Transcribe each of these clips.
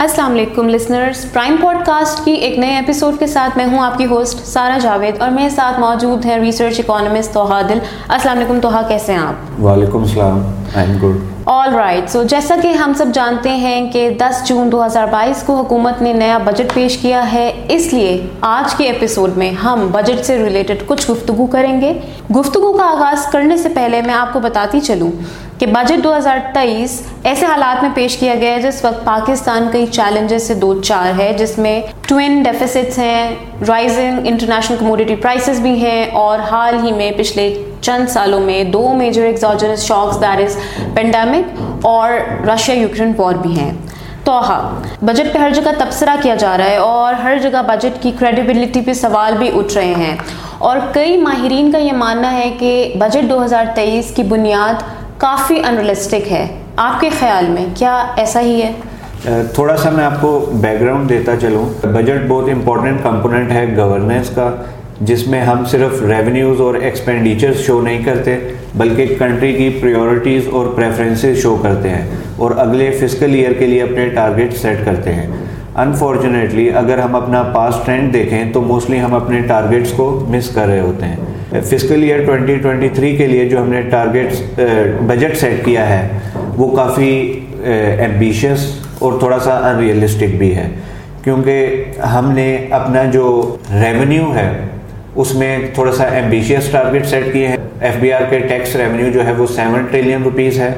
السلام علیکم listeners prime pod cost کی ایک نئے ایپیسوڈ کے ساتھ میں ہوں آپ کی ہوسٹ سارا جاوید اور میرے ساتھ موجود ہیں ریسرچ اکانومسٹ توحا دل السلام علیکم توحا کیسے ہیں آپ؟ وعلیکم السلام I am good all right so جیسا کہ ہم سب جانتے ہیں کہ دس جون دو ہزار بائیس کو حکومت نے نیا بجٹ پیش کیا ہے اس لیے آج کے ایپیسوڈ میں ہم بجٹ سے ریلیٹڈ کچھ گفتگو کریں گے۔ گفتگو کا آغاز کرنے سے پہلے میں آپ کو بتاتی چلوں کہ بجٹ دو ہزار تیئیس ایسے حالات میں پیش کیا گیا ہے جس وقت پاکستان کئی چیلنجز سے دو چار ہے، جس میں ٹوین ڈیفیسٹس ہیں رائزنگ انٹرنیشنل کموڈیٹی پرائسز بھی ہیں اور حال ہی میں پچھلے چند سالوں میں دو major exogenous shocks that is pandemic اور رشیا یوکرین وار بھی ہیں۔ توحا بجٹ پہ ہر جگہ تبصرہ کیا جا رہا ہے اور ہر جگہ بجٹ کی کریڈیبلٹی پہ سوال بھی اٹھ رہے ہیں۔ اور کئی ماہرین کا یہ ماننا ہے کہ بجٹ دو ہزار تیئیس کی بنیاد کافی انریلسٹک ہے۔ آپ کے خیال میں کیا ایسا ہی ہے؟ تھوڑا سا میں آپ کو بیک گراؤنڈ دیتا چلوں۔ بجٹ بہت امپورٹنٹ کمپوننٹ ہے گورننس کا، جس میں ہم صرف ریونیوز اور ایکسپینڈیچرز شو نہیں کرتے، بلکہ کنٹری کی پریورٹیز اور پریفرنسز شو کرتے ہیں اور اگلے فزیکل ایئر کے لیے اپنے ٹارگیٹ سیٹ کرتے ہیں۔ انفارچونیٹلی اگر ہم اپنا پاس ٹرینڈ دیکھیں تو موسٹلی ہم اپنے ٹارگیٹس کو مس کر رہے ہوتے ہیں۔ فزیکل ایئر 2023 کے لیے جو ہم نے ٹارگیٹس بجٹ سیٹ کیا ہے، وہ کافی ایمبیشیس اور تھوڑا سا ان ریئلسٹک بھی ہے۔ کیونکہ ہم نے اپنا جو ریونیو ہے، اس میں تھوڑا سا ایمبیشیس ٹارگیٹ سیٹ کیے ہیں۔ ایف بی آر کے ٹیکس ریونیو جو ہے، وہ سیون ٹریلین روپیز ہے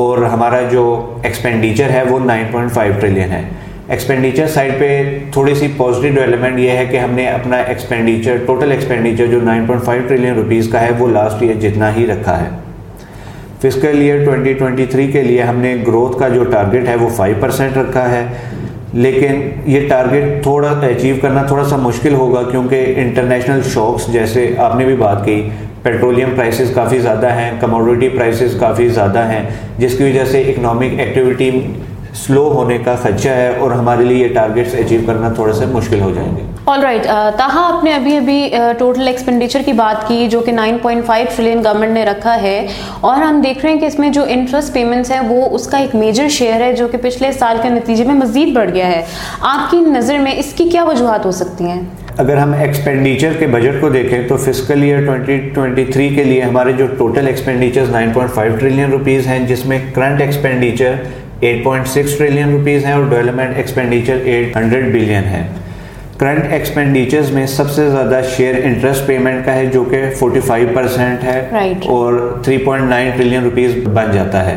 اور ہمارا جو ایکسپینڈیچر ہے، وہ نائن پوائنٹ فائیو ٹریلین ہے۔ ایکسپینڈیچر سائڈ پہ تھوڑی سی پازیٹیو ڈیولپمنٹ یہ ہے کہ ہم نے اپنا ایکسپینڈیچر ٹوٹل ایکسپینڈیچر جو nine point five trillion rupees کا ہے وہ لاسٹ ایئر جتنا ہی رکھا ہے۔ Fiscal year twenty twenty three کے لیے ہم نے گروتھ کا جو ٹارگیٹ ہے وہ فائیو پرسینٹ رکھا ہے۔ لیکن یہ ٹارگیٹ تھوڑا اچیو کرنا تھوڑا سا مشکل ہوگا کیونکہ انٹرنیشنل شوکس جیسے آپ نے بھی بات کی پیٹرولیم پرائسز کافی زیادہ ہیں کموڈیٹی پرائسز کافی زیادہ ہیں، جس کی وجہ سے اکنامک ایکٹیویٹی سلو ہونے کا خدشہ ہے اور ہمارے لیے یہ ٹارگیٹس اچیو کرنا تھوڑا سا مشکل ہو جائیں گے۔ آل رائٹ تاہا آپ نے ابھی ابھی ٹوٹل ایکسپینڈیچر کی بات کی جو کہ nine point five trillion government نے رکھا ہے اور ہم دیکھ رہے ہیں کہ اس میں جو انٹرسٹ پیمنٹس ہیں وہ اس کا ایک میجر شیئر ہے جو کہ پچھلے سال کے نتیجے میں مزید بڑھ گیا ہے۔ آپ کی نظر میں اس کی کیا وجوہات ہو سکتی ہیں؟ اگر ہم ایکسپینڈیچر کے بجٹ کو دیکھیں تو فزیکل ایئر 2023 کے لیے ہمارے جو ٹوٹل ایکسپینڈیچر 9.5 ٹریلین روپیز ہیں جس میں کرنٹ ایکسپینڈیچر 8.6 ٹریلین روپیز ہیں اور ڈیولپمنٹ ایکسپینڈیچر 800 بلین ہے کرنٹ ایکسپینڈیچرز میں سب سے زیادہ شیئر انٹرسٹ پیمنٹ کا ہے جو کہ 45 پرسینٹ ہے اور 3.9 ٹریلین روپیز بن جاتا ہے۔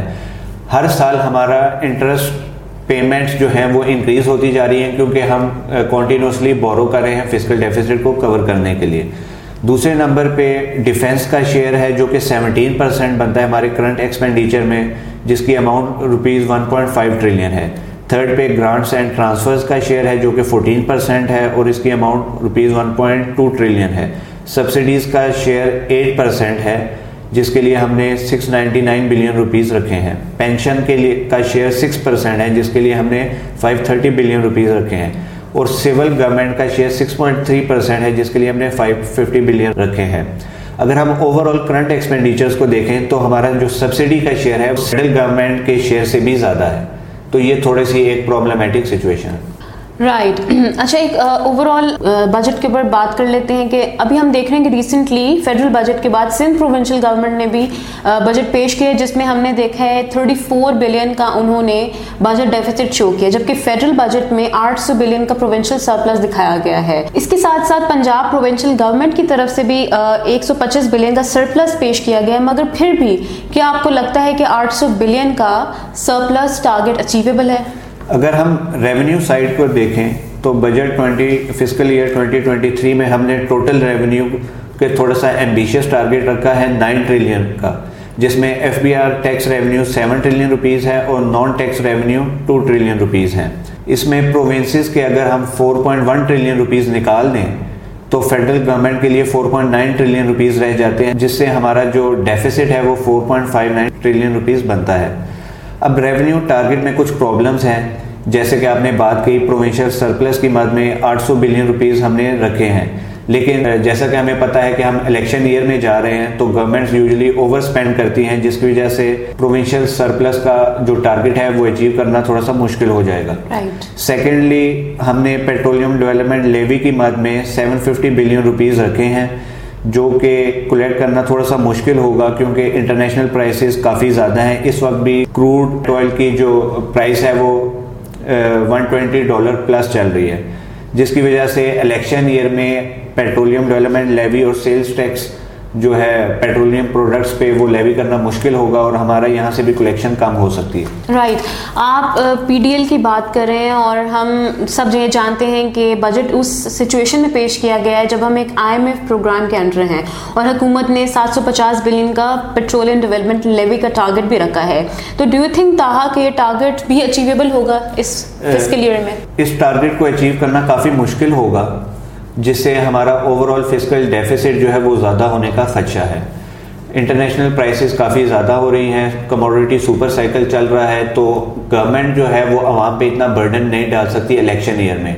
ہر سال ہمارا انٹرسٹ پیمنٹس جو ہیں وہ انکریز ہوتی جا رہی ہیں کیونکہ ہم کنٹینیوسلی بورو کر رہے ہیں فزیکل ڈیفیسٹ کو کور کرنے کے لیے۔ دوسرے نمبر پہ ڈیفینس کا شیئر ہے جو کہ سیونٹین پرسینٹ بنتا ہے ہمارے کرنٹ ایکسپینڈیچر میں، جس کی amount rupees one point five trillion ہے۔ تھرڈ پہ گرانٹس اینڈ ٹرانسفرز کا شیئر ہے جو کہ فورٹین پرسینٹ ہے اور اس کی amount rupees one point two trillion ہے۔ سبسڈیز کا شیئر ایٹ پرسینٹ ہے، جس کے لیے ہم نے six ninety nine billion rupees رکھے ہیں۔ پینشن کے لیے کا شیئر سکس پرسینٹ ہے، جس کے لیے ہم نے فائیو تھرٹی بلین روپیز رکھے ہیں۔ اور سول گورنمنٹ کا share six point three percent ہے، جس کے لیے ہم نے فائیو ففٹی بلین رکھے ہیں۔ اگر ہم اوور آل کرنٹ ایکسپینڈیچرز کو دیکھیں تو ہمارا جو سبسڈی کا شیئر ہے وہ فیڈرل گورنمنٹ کے شیئر سے بھی زیادہ ہے۔ تو یہ تھوڑی سی ایک پرابلمٹک سچویشن ہے۔ رائٹ اچھا ایک اوور آل بجٹ کے اوپر بات کر لیتے ہیں کہ ابھی ہم دیکھ رہے ہیں کہ ریسنٹلی فیڈرل بجٹ کے بعد سندھ پروونشل گورنمنٹ نے بھی بجٹ پیش کیا جس میں ہم نے دیکھا ہے تھرٹی فور بلین کا انہوں نے بجٹ ڈیفیسٹ شو کیا جبکہ فیڈرل بجٹ میں آٹھ سو بلین کا پروونشل سرپلس دکھایا گیا ہے۔ اس کے ساتھ ساتھ پنجاب پروونشل گورنمنٹ کی طرف سے بھی ایک سو پچیس بلین کا سرپلس پیش کیا گیا ہے، مگر پھر بھی کیا آپ کو لگتا ہے کہ آٹھ سو بلین کا سرپلس ٹارگیٹ اچیویبل ہے؟ اگر ہم ریونیو سائڈ کو دیکھیں تو budget twenty fiscal year twenty twenty three میں ہم نے ٹوٹل ریونیو کے تھوڑا سا ایمبیشیس ٹارگیٹ رکھا ہے نائن ٹریلین کا، جس میں F B R tax revenue seven trillion rupees ہے اور non tax revenue two trillion rupees ہیں۔ اس میں پروونسز کے اگر ہم four point one trillion rupees نکال دیں تو فیڈرل گورنمنٹ کے لیے four point nine trillion rupees رہ جاتے ہیں، جس سے ہمارا جو ڈیفیسٹ ہے وہ four point five nine trillion rupees بنتا ہے۔ اب ریونیو ٹارگیٹ میں کچھ پرابلمس ہیں۔ جیسے کہ آپ نے بات کی پروونشل سرپلس کی مد میں آٹھ سو بلین روپیز ہم نے رکھے ہیں۔ لیکن جیسا کہ ہمیں پتا ہے کہ ہم الیکشن ایئر میں جا رہے ہیں تو گورنمنٹ یوزلی اوور اسپینڈ کرتی ہیں جس کی وجہ سے پروونشل سرپلس کا جو ٹارگیٹ ہے وہ اچیو کرنا تھوڑا سا مشکل ہو جائے گا۔ سیکنڈلی ہم نے پیٹرولیم ڈیولپمنٹ لیوی کی مد میں سیون ففٹی بلین روپیز رکھے ہیں۔ جو کہ کولیکٹ کرنا تھوڑا سا مشکل ہوگا کیونکہ انٹرنیشنل پرائسز کافی زیادہ ہیں۔ اس وقت بھی کروڈ آئل کی جو پرائس ہے وہ ون ٹوینٹی ڈالر پلس چل رہی ہے۔ جس کی وجہ سے الیکشن ایئر میں پیٹرولیم ڈیولپمنٹ لیوی اور سیلز ٹیکس جو ہے پیٹرولیم پروڈکٹس پہ وہ لیوی کرنا مشکل ہوگا اور ہمارا یہاں سے بھی کلیکشن کم ہو سکتی ہے۔ رائٹ آپ پی ڈی ایل کی بات کریں اور ہم سب یہ جانتے ہیں کہ بجٹ اس سچویشن میں پیش کیا گیا ہے جب ہم ایک آئی ایم ایف پروگرام کے انڈر ہیں اور حکومت نے سات سو پچاس بلین کا پیٹرولیم ڈیولپمنٹ لیوی کا ٹارگیٹ بھی رکھا ہے۔ تو ڈو یو تھنک تاہا کہ یہ ٹارگیٹ بھی اچیویبل ہوگا اس فسکل ایئر میں؟ اس ٹارگیٹ کو اچیو کرنا کافی مشکل ہوگا۔ جس سے ہمارا اوور آل فزیکل ڈیفیسٹ جو ہے وہ زیادہ ہونے کا خدشہ ہے۔ انٹرنیشنل پرائسز کافی زیادہ ہو رہی ہیں۔ کموڈیٹی سپر سائیکل چل رہا ہے۔ تو گورنمنٹ جو ہے وہ عوام پہ اتنا برڈن نہیں ڈال سکتی الیکشن ایئر میں۔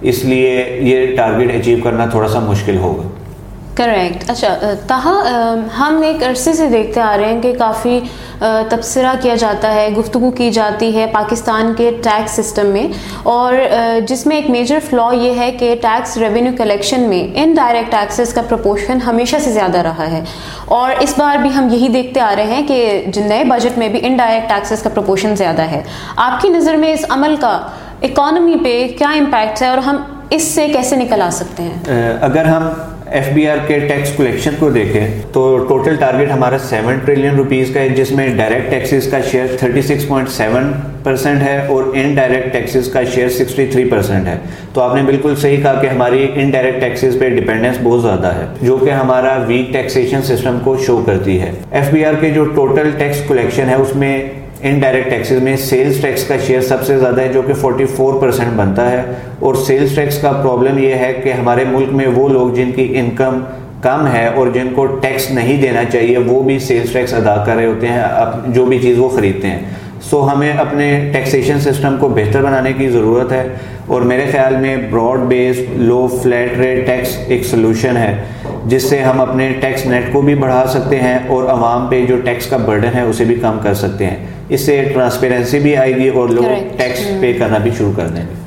اس لیے یہ ٹارگیٹ اچیو کرنا تھوڑا سا مشکل ہوگا۔ کریکٹ اچھا تاہا ہم ایک عرصے سے دیکھتے آ رہے ہیں کہ کافی تبصرہ کیا جاتا ہے، گفتگو کی جاتی ہے پاکستان کے ٹیکس سسٹم میں اور جس میں ایک میجر فلا یہ ہے کہ ٹیکس ریونیو کلیکشن میں ان ڈائریکٹ ٹیکسز کا پرپورشن ہمیشہ سے زیادہ رہا ہے اور اس بار بھی ہم یہی دیکھتے آ رہے ہیں کہ نئے بجٹ میں بھی ان ڈائریکٹ ٹیکسز کا پرپورشن زیادہ ہے۔ آپ کی نظر میں اس عمل کا اکانومی پہ کیا امپیکٹ ہے اور ہم اس سے کیسے نکل آ سکتے ہیں؟ اگر ہم ایف بی آر کے ٹیکس کلیکشن کو دیکھیں تو ٹوٹل ٹارگیٹ ہمارا سیون ٹریلین روپیز کا ہے، جس میں ڈائریکٹ ٹیکسز کا share thirty six point seven percent ہے اور ان ڈائریکٹ ٹیکسز کا شیئر سکسٹی تھری پرسینٹ ہے۔ تو آپ نے بالکل صحیح کہا کہ ہماری ان ڈائریکٹ ٹیکسز پہ ڈیپینڈنس بہت زیادہ ہے، جو کہ ہمارا ویک ٹیکسیشن سسٹم کو شو کرتی ہے۔ ایف بی آر کے جو ٹوٹل ٹیکس کلیکشن ہے، اس میں ان ڈائریکٹ ٹیکسز میں سیلز ٹیکس کا شیئر سب سے زیادہ ہے جو کہ فورٹی فور پرسینٹ بنتا ہے۔ اور سیلز ٹیکس کا پرابلم یہ ہے کہ ہمارے ملک میں وہ لوگ جن کی انکم کم ہے اور جن کو ٹیکس نہیں دینا چاہیے، وہ بھی سیلز ٹیکس ادا کر رہے ہوتے ہیں جو بھی چیز وہ خریدتے ہیں۔ سو ہمیں اپنے ٹیکسیشن سسٹم کو بہتر بنانے کی ضرورت ہے۔ اور میرے خیال میں broad base low flat rate tax ایک سلوشن ہے۔ جس سے ہم اپنے ٹیکس نیٹ کو بھی بڑھا سکتے ہیں اور عوام پہ جو ٹیکس کا برڈن ہے اسے بھی کم کر سکتے ہیں۔ اس سے ٹرانسپیرنسی بھی آئے گی اور لوگ ٹیکس پے کرنا بھی شروع کر دیں گے۔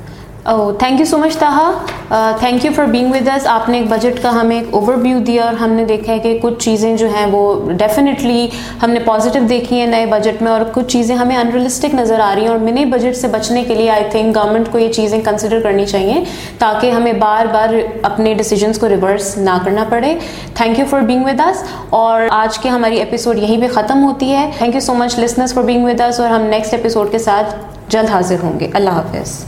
او thank you so much Taha thank you for being with us آپ نے ایک بجٹ کا ہمیں ایک اوور ویو دیا اور ہم نے دیکھا ہے کہ کچھ چیزیں جو ہیں وہ ڈیفینیٹلی ہم نے پازیٹیو دیکھی ہیں نئے بجٹ میں اور کچھ چیزیں ہمیں انریلسٹک نظر آ رہی ہیں اور منی بجٹ سے بچنے کے لیے آئی تھنک گورنمنٹ کو یہ چیزیں کنسیڈر کرنی چاہیے تاکہ ہمیں بار بار اپنے ڈیسیجنس کو ریورس نہ کرنا پڑے thank you for being with us اور آج کی ہماری ایپیسوڈ یہیں پہ ختم ہوتی ہے thank you so much listeners for being with us اور ہم نیکسٹ ایپیسوڈ کے ساتھ جلد حاضر ہوں گے اللہ حافظ